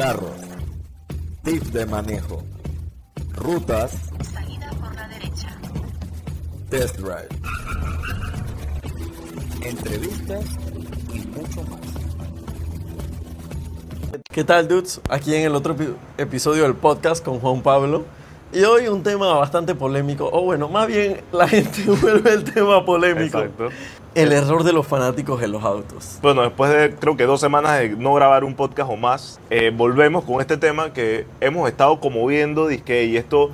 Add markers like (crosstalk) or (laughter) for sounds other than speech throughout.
carros, tips de manejo, rutas, Salida por la derecha. test drive, entrevistas y mucho más. ¿Qué tal, dudes? Aquí en el otro epi- episodio del podcast con Juan Pablo. Y hoy un tema bastante polémico, o bueno, más bien la gente (laughs) vuelve el tema polémico. Exacto. El error de los fanáticos en los autos. Bueno, después de creo que dos semanas de no grabar un podcast o más, eh, volvemos con este tema que hemos estado como viendo, dizque, y esto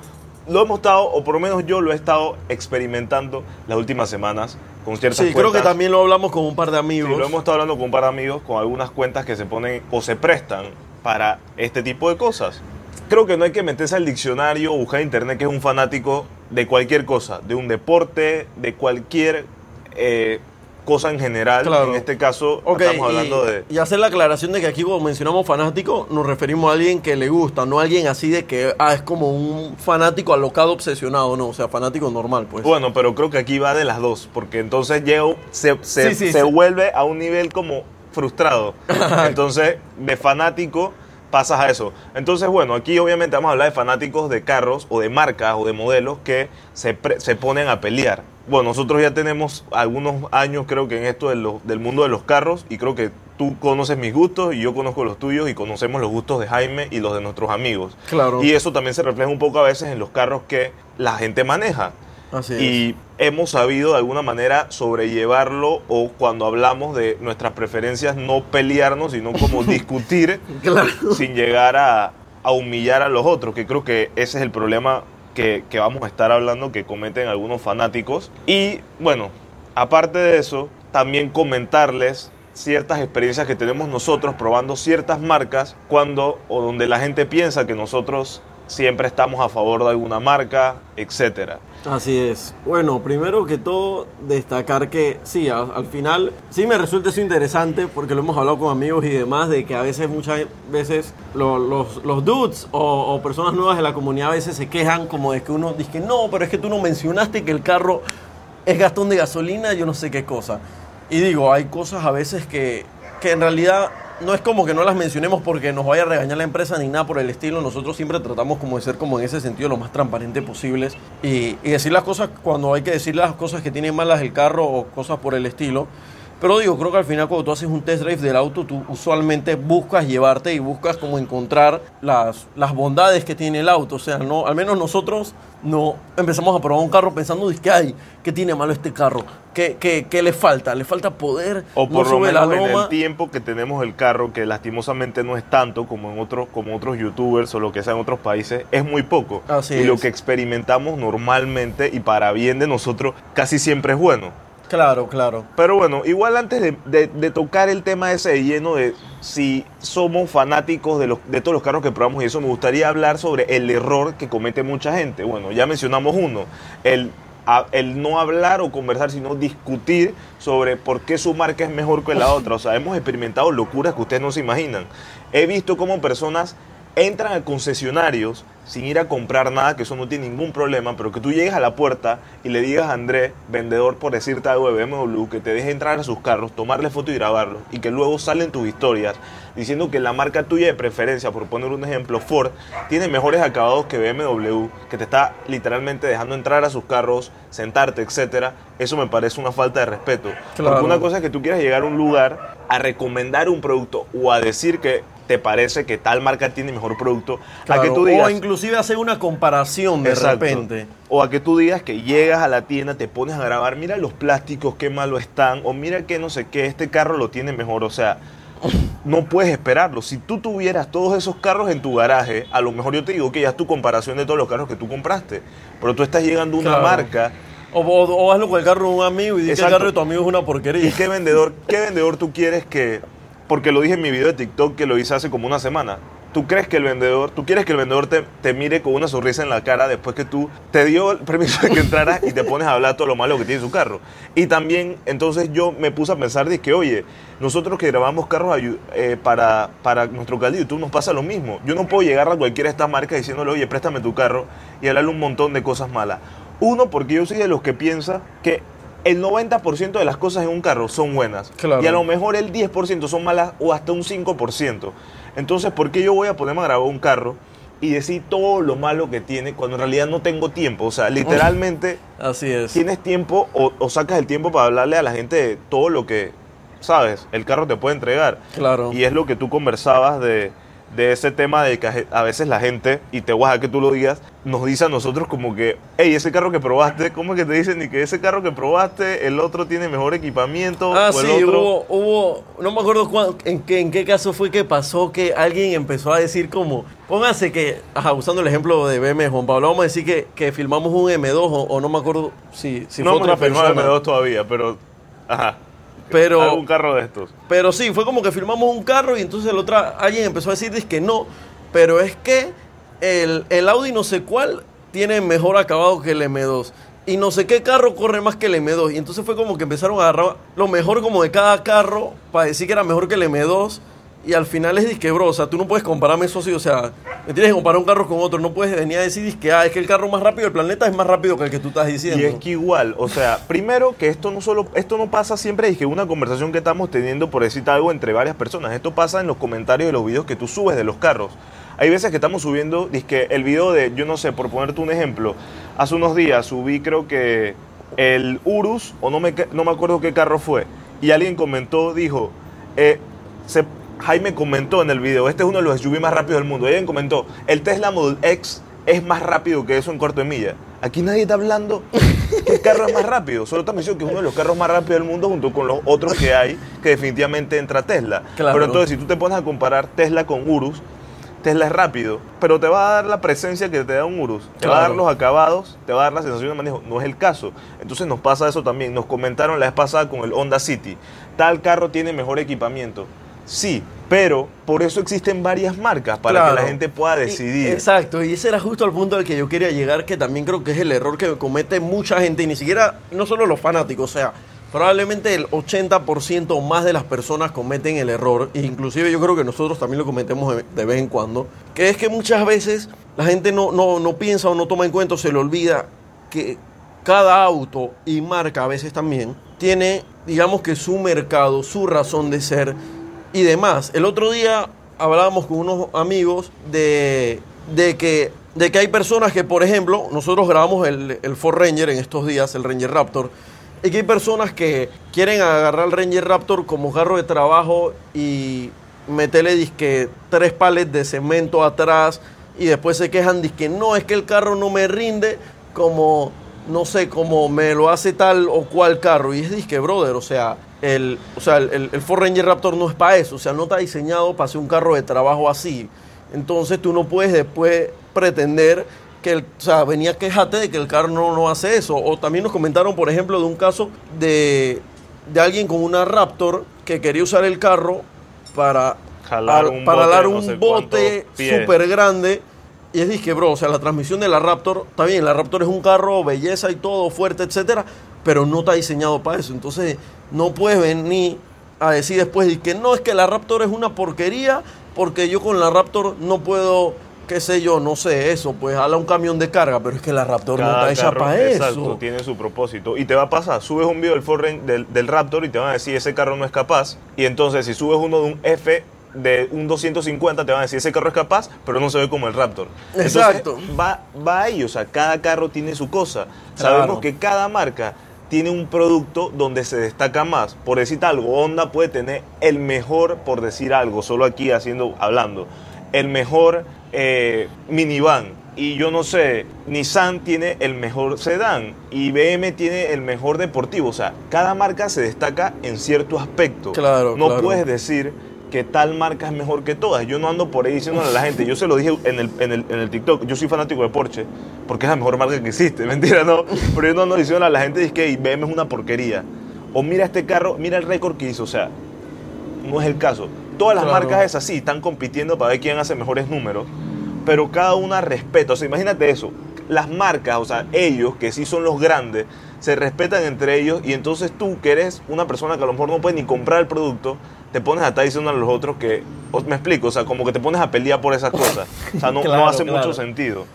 lo hemos estado, o por lo menos yo lo he estado experimentando las últimas semanas con ciertas Sí, creo que también lo hablamos con un par de Sí, amigos. lo hemos estado hablando con un par de amigos, con algunas cuentas que se ponen o se prestan para este tipo de cosas. Creo que no hay que meterse al diccionario o buscar en internet que es un fanático de cualquier cosa, de un deporte, de cualquier eh, cosa en general. Claro. En este caso, estamos hablando y, de... y hacer la aclaración de que aquí cuando mencionamos fanático nos referimos a alguien que le gusta, no a alguien así de que ah, es como un fanático alocado, obsesionado, no, o sea, fanático normal, pues. Bueno, pero creo que aquí va de las dos, porque entonces un- se, se, Sí, sí, se sí. vuelve a un nivel como frustrado. (laughs) Entonces, de fanático pasas a eso. Entonces, bueno, aquí obviamente vamos a hablar de fanáticos de carros o de marcas o de modelos que se, pre- se ponen a pelear. Bueno, nosotros ya tenemos algunos años creo que en esto de lo- del mundo de los carros y creo que tú conoces mis gustos y yo conozco los tuyos y conocemos los gustos de Jaime y los de nuestros amigos. Claro. Y eso también se refleja un poco a veces en los carros que la gente maneja. Así es. Y hemos sabido de alguna manera sobrellevarlo o cuando hablamos de nuestras preferencias no pelearnos, sino como (laughs) discutir Claro. sin llegar a, a humillar a los otros, que creo que ese es el problema que, vamos a estar hablando que cometen algunos fanáticos. Y bueno, aparte de eso, también comentarles ciertas experiencias que tenemos nosotros probando ciertas marcas cuando o donde la gente piensa que nosotros siempre estamos a favor de alguna marca, etcétera. Así es. Bueno, primero que todo, destacar que sí, al final sí me resulta eso interesante porque lo hemos hablado con amigos y demás, de que a veces, muchas veces, lo- los, los dudes o, o personas nuevas de la comunidad a veces se quejan como de que uno dice que no, pero es que tú no mencionaste que el carro es gastón de gasolina, yo no sé qué cosa. Y digo, hay cosas a veces que, que en realidad no es como que no las mencionemos porque nos vaya a regañar la empresa ni nada por el estilo. Nosotros siempre tratamos como de ser como en ese sentido lo más transparente posibles y, y decir las cosas cuando hay que decir las cosas que tienen malas el carro o cosas por el estilo. Pero digo, creo que al final cuando tú haces un test drive del auto, tú usualmente buscas llevarte y buscas como encontrar las, las bondades que tiene el auto. O sea, no, al menos nosotros no empezamos a probar un carro pensando, ¿qué hay? ¿Qué tiene malo este carro? ¿Qué, qué, qué le falta? ¿Le falta poder? O ¿No por lo sube la menos en el tiempo que tenemos el carro, que lastimosamente no es tanto como en otros, como otros youtubers o lo que sea en otros países, es muy poco. Así y lo es. que experimentamos normalmente y para bien de nosotros casi siempre es bueno. Claro, claro. Pero bueno, igual antes de, de- de tocar el tema ese de lleno de si somos fanáticos de, los, de todos los carros que probamos y eso, me gustaría hablar sobre el error que comete mucha gente. Bueno, ya mencionamos uno, el, a- el no hablar o conversar, sino discutir sobre por qué su marca es mejor que la (laughs) otra. O sea, hemos experimentado locuras que ustedes no se imaginan. He visto cómo personas entran a concesionarios sin ir a comprar nada, que eso no tiene ningún problema, pero que tú llegues a la puerta y le digas a André, vendedor, por decirte algo de BMW, que te deje entrar a sus carros, tomarle foto y grabarlos, y que luego salen tus historias diciendo que la marca tuya de preferencia, por poner un ejemplo, Ford, tiene mejores acabados que BMW, que te está literalmente dejando entrar a sus carros, sentarte, etcétera, eso me parece una falta de respeto. Claro. Porque una cosa es que tú quieras llegar a un lugar a recomendar un producto o a decir que te parece que tal marca tiene mejor producto, a que tú digas... o inclusive hacer una comparación de Exacto. repente. O a que tú digas que llegas a la tienda, te pones a grabar, mira los plásticos, qué malo están, o mira que no sé qué, este carro lo tiene mejor. O sea, no puedes esperarlo. Si tú tuvieras todos esos carros en tu garaje, a lo mejor yo te digo que ya es tu comparación de todos los carros que tú compraste. Pero tú estás llegando a una Claro. marca O, o, o hazlo con el carro de un amigo y di que el carro de tu amigo es una porquería. ¿Y qué vendedor, qué vendedor tú quieres que.? Porque lo dije en mi video de TikTok que lo hice hace como una semana. ¿Tú crees que el vendedor, tú quieres que el vendedor te, te mire con una sonrisa en la cara después que tú te dio el permiso de que entraras y te (laughs) pones a hablar todo lo malo que tiene su carro? Y también, entonces yo me puse a pensar de que, oye, nosotros que grabamos carros eh, para, para nuestro canal de YouTube nos pasa lo mismo. Yo no puedo llegar a cualquiera de estas marcas diciéndole, oye, préstame tu carro y hablarle un montón de cosas malas. Uno, porque yo soy de los que piensa que el 90% de las cosas en un carro son buenas. Claro. Y a lo mejor el 10% son malas o hasta un 5%. Entonces, ¿por qué yo voy a ponerme a grabar un carro y decir todo lo malo que tiene cuando en realidad no tengo tiempo? O sea, literalmente Así es. tienes tiempo o, o sacas el tiempo para hablarle a la gente de todo lo que, sabes, el carro te puede entregar. Claro. Y es lo que tú conversabas de, de ese tema de que a veces la gente, y te voy a dejar que tú lo digas, nos dice a nosotros como que, hey, ese carro que probaste, ¿cómo es que te dicen? Y que ese carro que probaste, el otro tiene mejor equipamiento. Ah, o el sí, otro... hubo, hubo, no me acuerdo cuán- en, qué, en qué caso fue que pasó que alguien empezó a decir como, póngase que, ajá, usando el ejemplo de BM Juan Pablo, vamos a decir que, que filmamos un M2 o, o no me acuerdo si, si no fue otra persona. M2 todavía, pero, ajá, (laughs) Pero, algún carro de estos. pero sí, fue como que filmamos un carro y entonces el otro, alguien empezó a decir "Dice que no, pero es que el, el Audi no sé cuál tiene mejor acabado que el M2. Y no sé qué carro corre más que el M2. Y entonces fue como que empezaron a agarrar lo mejor como de cada carro para decir que era mejor que el M2. Y al final es disque, bro, o sea, tú no puedes compararme eso así, o sea, me tienes que comparar un carro con otro, no puedes venir a decir que ah, es que el carro más rápido del planeta es más rápido que el que tú estás diciendo. Y es que igual, o sea, primero que esto no solo, esto no pasa siempre, es que una conversación que estamos teniendo por decir algo entre varias personas. Esto pasa en los comentarios de los videos que tú subes de los carros. Hay veces que estamos subiendo, que el video de, yo no sé, por ponerte un ejemplo, hace unos días subí creo que el Urus, o no me, no me acuerdo qué carro fue, y alguien comentó, dijo, eh, se- Jaime comentó en el video, este es uno de los SUV más rápidos del mundo, alguien comentó, el Tesla Model X es más rápido que eso en cuarto de milla. Aquí nadie está hablando qué carro es más rápido, solo estamos diciendo que es uno de los carros más rápidos del mundo junto con los otros que hay, que definitivamente entra Tesla. Claro. Pero entonces, si tú te pones a comparar Tesla con Urus, Tesla es rápido, pero te va a dar la presencia que te da un Urus, te va a dar los acabados, te va a dar la sensación de manejo. No es el caso. Entonces nos pasa eso también. Nos comentaron la vez pasada con el Honda City. Tal carro tiene mejor equipamiento. Sí, pero por eso existen varias marcas, para Claro. que la gente pueda Y- decidir. exacto, y ese era justo el punto al que yo quería llegar, que también creo que es el error que comete mucha gente, y ni siquiera, no solo los fanáticos, o sea, probablemente el 80% o más de las personas cometen el error, e inclusive yo creo que nosotros también lo cometemos de, de vez en cuando, que es que muchas veces la gente no, no, no piensa o no toma en cuenta o se le olvida que cada auto y marca a veces también tiene, digamos que su mercado, su razón de ser y demás. El otro día hablábamos con unos amigos de, de, que, de que hay personas que, por ejemplo, nosotros grabamos el, el Ford Ranger en estos días, el Ranger Raptor, y que hay personas que quieren agarrar el Ranger Raptor como carro de trabajo y meterle disque tres palets de cemento atrás y después se quejan que no, es que el carro no me rinde como, no sé, como me lo hace tal o cual carro. Y es disque, brother, o sea, el, o sea, el, el Ford Ranger Raptor no es para eso, o sea, no está diseñado para ser un carro de trabajo así. Entonces tú no puedes después pretender que el, o sea, venía a quejarte de que el carro no, no hace eso. O también nos comentaron, por ejemplo, de un caso de, de alguien con una Raptor que quería usar el carro para Jalar al- un para bote, dar no un sé bote súper grande. Y es disque, bro, o sea, la transmisión de la Raptor, está bien, la Raptor es un carro, belleza y todo, fuerte, etcétera, pero no está diseñado para eso. Entonces, no puedes venir a decir después de que no, es que la Raptor es una porquería, porque yo con la Raptor no puedo, qué sé yo, no sé, eso, pues jala un camión de carga, pero es que la Raptor no está hecha carro, para exacto, eso. tiene su propósito. Y te va a pasar, subes un video del, Ford del, del Raptor y te van a decir ese carro no es capaz. Y entonces si subes uno de un F de un 250 te van a decir ese carro es capaz, pero no se ve como el Raptor. Entonces, Exacto. va, va ahí, o sea, cada carro tiene su cosa. Claro. Sabemos que cada marca tiene un producto donde se destaca más. Por decir algo, Honda puede tener el mejor, por decir algo, solo aquí haciendo, hablando, el mejor eh, minivan. Y yo no sé, Nissan tiene el mejor sedán y BM tiene el mejor deportivo. O sea, cada marca se destaca en cierto aspecto. Claro, no claro. puedes decir que tal marca es mejor que todas. Yo no ando por ahí diciéndole a la gente. Yo se lo dije en el, en, el, en el TikTok. Yo soy fanático de Porsche porque es la mejor marca que existe. (laughs) Mentira, no. Pero yo no ando diciendo a la gente es que BM es una porquería. O mira este carro, mira el récord que hizo. O sea, no es el caso. Todas las Claro. marcas es así, están compitiendo para ver quién hace mejores números, pero cada una respeta. O sea, imagínate eso. Las marcas, o sea, ellos, que sí son los grandes, se respetan entre ellos y entonces tú, que eres una persona que a lo mejor no puede ni comprar el producto, te pones a estar diciendo a los otros que, me explico, o sea, como que te pones a pelear por esas cosas. O sea, no, (laughs) hace claro. mucho sentido.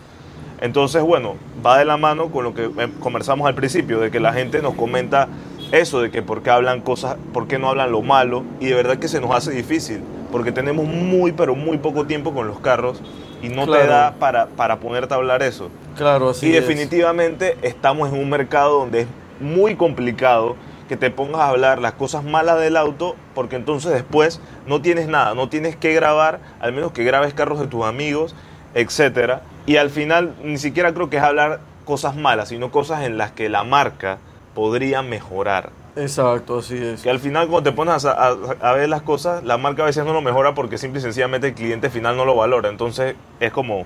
Entonces, bueno, va de la mano con lo que eh, conversamos al principio, de que la gente nos comenta eso, de que por qué hablan cosas, por qué no hablan lo malo, y de verdad que se nos hace difícil, porque tenemos muy, pero muy poco tiempo con los carros y no te da para, para ponerte a hablar eso. Claro, así y es. definitivamente estamos en un mercado donde es muy complicado que te pongas a hablar las cosas malas del auto, porque entonces después no tienes nada, no tienes que grabar, al menos que grabes carros de tus amigos, etcétera. Y al final ni siquiera creo que es hablar cosas malas, sino cosas en las que la marca podría mejorar. Exacto, así es. Que al final cuando te pones a, a- a ver las cosas, la marca a veces no lo mejora porque simple y sencillamente el cliente final no lo valora. Entonces es como,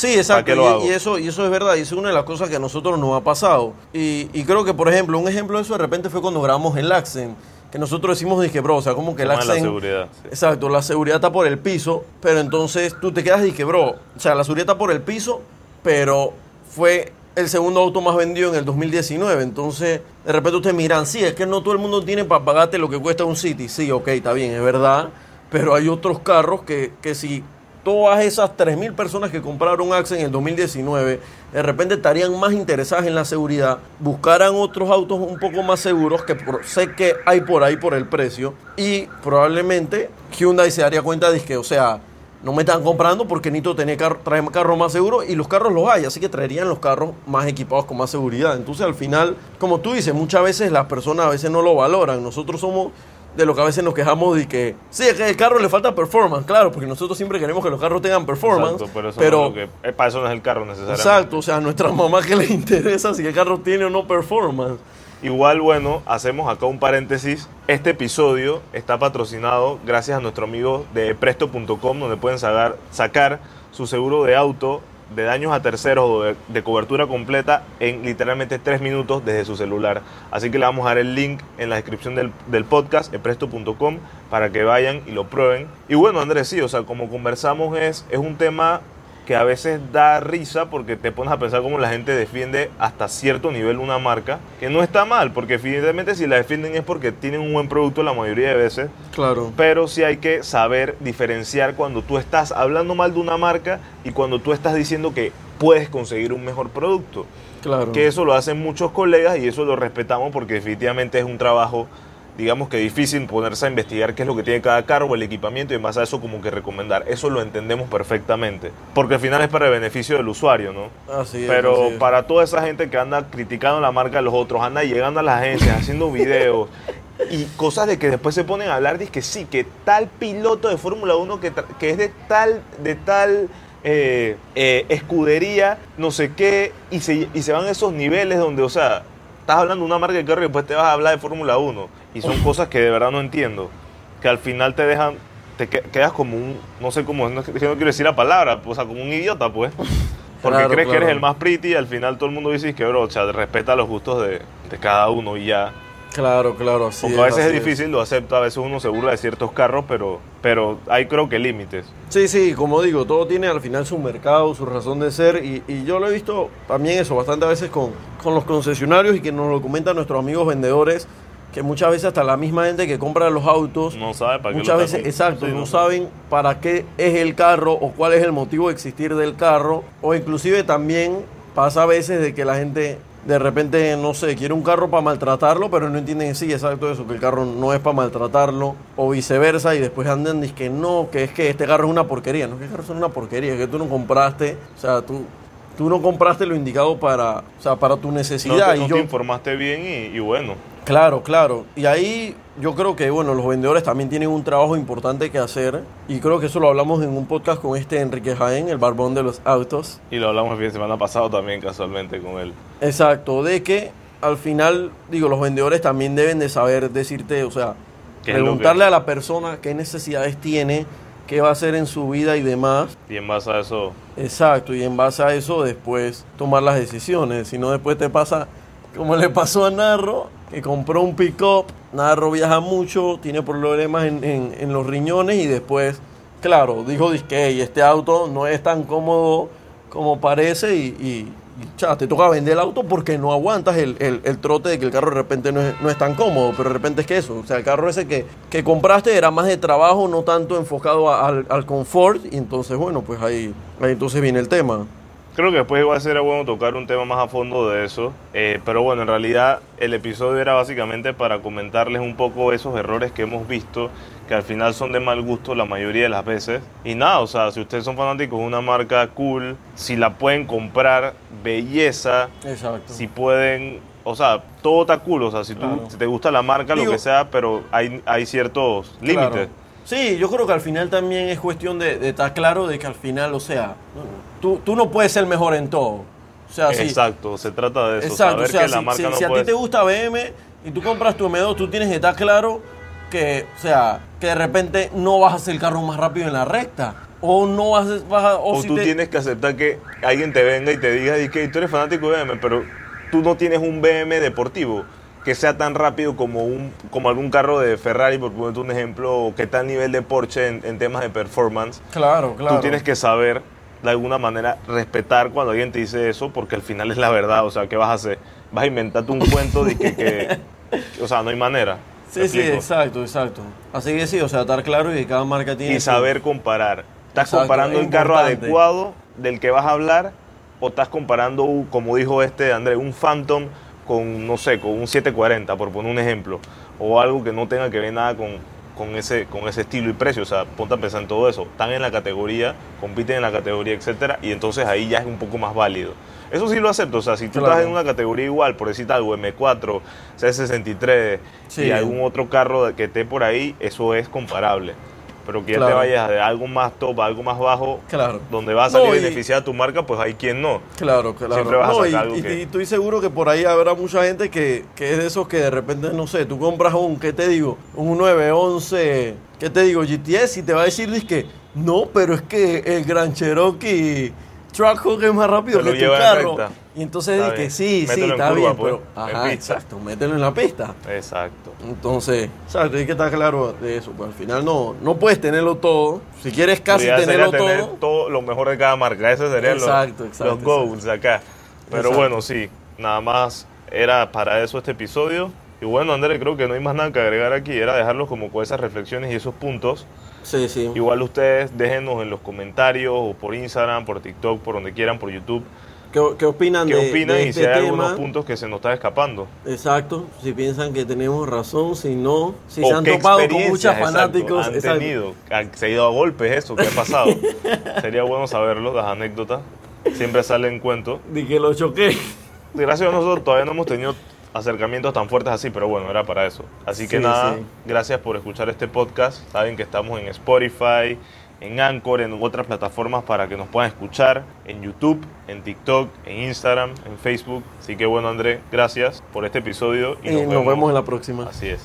Sí, exacto. lo y- eso, y eso es verdad. Y es una de las cosas que a nosotros nos ha pasado. Y, y creo que, por ejemplo, un ejemplo de eso de repente fue cuando grabamos el Accent. Que nosotros decimos, dije, bro, o sea, como que el de la Accent. seguridad. sí. Exacto, la seguridad está por el piso, pero entonces tú te quedas y bro, o sea, la seguridad está por el piso, pero fue el segundo auto más vendido en el 2019. Entonces, de repente ustedes miran, sí, es que no todo el mundo tiene para pagarte lo que cuesta un City. Sí, ok, está bien, es verdad, pero hay otros carros que, que si todas esas 3.000 personas que compraron Accent en el 2019, de repente estarían más interesadas en la seguridad, buscaran otros autos un poco más seguros que sé que hay por ahí por el precio y probablemente Hyundai se daría cuenta de que, o sea, no me están comprando porque necesito tener carro, traer carros más seguros y los carros los hay, así que traerían los carros más equipados con más seguridad. Entonces al final, como tú dices, muchas veces las personas a veces no lo valoran. Nosotros somos de lo que a veces nos quejamos de que, sí, es que el carro le falta performance, claro, porque nosotros siempre queremos que los carros tengan performance, Exacto, pero, eso pero no es que- eh, para eso no es el carro necesariamente. Exacto, o sea, a nuestra (laughs) mamá que le interesa si el carro tiene o no performance. Igual, bueno, hacemos acá un paréntesis. Este episodio está patrocinado gracias a nuestro amigo de presto.com, donde pueden sacar, sacar su seguro de auto de daños a terceros o de, cobertura completa en literalmente tres minutos desde su celular. Así que le vamos a dar el link en la descripción del, del podcast, en presto.com, para que vayan y lo prueben. Y bueno, Andrés, sí, o sea, como conversamos, es, es un tema que a veces da risa porque te pones a pensar cómo la gente defiende hasta cierto nivel una marca, que no está mal, porque evidentemente si la defienden es porque tienen un buen producto la mayoría de veces, Claro. pero sí hay que saber diferenciar cuando tú estás hablando mal de una marca y cuando tú estás diciendo que puedes conseguir un mejor producto. Claro. Que eso lo hacen muchos colegas y eso lo respetamos porque definitivamente es un trabajo, digamos que difícil ponerse a investigar qué es lo que tiene cada carro o el equipamiento y en base a eso como que recomendar. Eso lo entendemos perfectamente. Porque al final es para el beneficio del usuario, ¿no? Así es, Pero así es. para toda esa gente que anda criticando la marca de los otros, anda llegando a las agencias, haciendo videos y cosas de que después se ponen a hablar, dice que sí, que tal piloto de Fórmula 1 que, que es de tal, de tal eh, eh, escudería, no sé qué, y se, y se van a esos niveles donde, o sea, estás hablando de una marca de carro y después te vas a hablar de Fórmula 1. Y son cosas que de verdad no entiendo, que al final te dejan, te que- quedas como un, no sé cómo, no, es no quiero decir la palabra, o sea, como un idiota, pues. (laughs) Porque Claro, crees que eres el más pretty y al final todo el mundo dice que, bro, o sea, respeta los gustos de, de cada uno y ya. Claro, claro, así Porque a veces así es difícil, lo acepto, a veces uno se burla de ciertos carros, pero, pero hay creo que límites. Sí, sí, como digo, todo tiene al final su mercado, su razón de ser y, y yo lo he visto también eso bastante a veces con, con los concesionarios y que nos lo comentan nuestros amigos vendedores, que muchas veces hasta la misma gente que compra los autos, No sabe para qué muchas veces, exacto, sí, no saben para qué es el carro o cuál es el motivo de existir del carro. O inclusive también pasa a veces de que la gente de repente, no sé, quiere un carro para maltratarlo, pero no entienden sí, exacto eso, que el carro no es para maltratarlo, o viceversa, y después andan y que no, que es que este carro es una porquería, no, que el carro es una porquería, que tú no compraste, o sea, tú, tú no compraste lo indicado para, o sea, para tu No, necesidad. te, no y te yo, informaste bien y, y bueno. Claro, claro. Y ahí yo creo que, bueno, los vendedores también tienen un trabajo importante que hacer. Y creo que eso lo hablamos en un podcast con este Enrique Jaén, el barbón de los autos. Y lo hablamos el fin de semana pasado también casualmente con él. Exacto, de que al final, digo, los vendedores también deben de saber decirte, o sea, ¿Qué es lo preguntarle a la persona qué necesidades tiene, qué va a hacer en su vida y demás. Y en base a eso, Exacto, y en base a eso después tomar las decisiones. Si no, después te pasa como le pasó a Narro, que compró un pick-up. Narro viaja mucho, tiene problemas en, en- los riñones y después, claro, dijo que este auto no es tan cómodo como parece y, y- te toca vender el auto porque no aguantas el, el- el trote de que el carro de repente no es, no es tan cómodo, pero de repente es que eso, o sea, el carro ese que, que compraste era más de trabajo, no tanto enfocado al, al confort y entonces, bueno, pues ahí, ahí entonces viene el tema. Creo que después igual sería bueno tocar un tema más a fondo de eso. Eh, pero bueno, en realidad el episodio era básicamente para comentarles un poco esos errores que hemos visto, que al final son de mal gusto la mayoría de las veces. Y nada, o sea, si ustedes son fanáticos de una marca cool, si la pueden comprar, belleza, Exacto. si pueden, o sea, todo está cool, o sea, si, tú, Claro. si te gusta la marca, Digo- lo que sea, pero hay, hay ciertos límites. Sí, yo creo que al final también es cuestión de, de estar claro de que al final, o sea, tú, tú no puedes ser mejor en todo. O sea. Exacto, se trata de eso, Exacto, saber o sea, que la si, marca si- no si a ti te gusta BM y tú compras tu M2, tú tienes que estar claro que, o sea, que de repente no vas a hacer el carro más rápido en la recta. O no vas, a- vas a... O, tú te- tienes que aceptar que alguien te venga y te diga, y que tú eres fanático de BM, pero tú no tienes un BM deportivo que sea tan rápido como un como algún carro de Ferrari, por ponerte un ejemplo, que está a nivel de Porsche en, en temas de performance. Claro, claro. Tú tienes que saber, de alguna manera, respetar cuando alguien te dice eso, porque al final es la verdad. O sea, ¿qué vas a hacer? Vas a inventarte un cuento de que, que- o sea, no hay manera. Sí, ¿Me sí, exacto, exacto. Así que sí, o sea, estar claro y que cada marca tiene... y su- saber comparar. ¿Estás Exacto, comparando es el carro adecuado del que vas a hablar o estás comparando, uh, como dijo este André, un Phantom con, no sé, con un 740, por poner un ejemplo, o algo que no tenga que ver nada con, con, ese, con ese estilo y precio? O sea, ponte a pensar en todo eso. Están en la categoría, compiten en la categoría, etcétera, y entonces ahí ya es un poco más válido. Eso sí lo acepto, o sea, si tú Claro. estás en una categoría igual, por decir algo, M4, C63 Sí. y algún otro carro que esté por ahí, eso es comparable. Pero que ya te vayas de algo más top a algo más bajo, Claro. donde va a salir No, y- beneficiada tu marca, pues hay quien no. Claro, claro. Siempre vas a y, sacar algo y- que- y estoy seguro que por ahí habrá mucha gente que, que es de esos que de repente, no sé, tú compras un, ¿qué te digo? Un 911, ¿qué te digo? GTS y te va a decir, que no, pero es que el Gran Cherokee Trackhawk es más rápido que tu carro. Y entonces Está di que bien. sí, sí, Mételo está curva, bien, pues, pero... Ajá, exacto, mételo en la pista. Exacto. Entonces, exacto, hay que estar claro de eso. Pues al final no, no puedes tenerlo todo. Si quieres casi sería tenerlo tener todo, todo lo mejor de cada marca. Esos serían los- Exacto, los, exacto, goals acá. Pero Exacto. bueno, sí, nada más era para eso este episodio. Y bueno, André, creo que no hay más nada que agregar aquí. Era dejarlos como con esas reflexiones y esos puntos. sí, sí. Igual ustedes déjenos en los comentarios o por Instagram, por TikTok, por donde quieran, por YouTube. ¿Qué, qué opinan ¿Qué de, opinan de y este si hay tema? algunos puntos que se nos está escapando? Exacto, si piensan que tenemos razón, si no, si O se han topado con muchos fanáticos. han exacto. tenido, Han- se ha ido a golpes eso, ¿qué ha pasado? (laughs) Sería bueno saberlo, las anécdotas. Siempre salen en cuento. De que lo choqué. Gracias a nosotros todavía no hemos tenido acercamientos tan fuertes así, pero bueno, era para eso. Así que Sí, nada, sí. gracias por escuchar este podcast. Saben que estamos en Spotify, en Anchor, en otras plataformas para que nos puedan escuchar, en YouTube, en TikTok, en Instagram, en Facebook. Así que bueno, André, gracias por este episodio Y nos vemos en la próxima. Así es.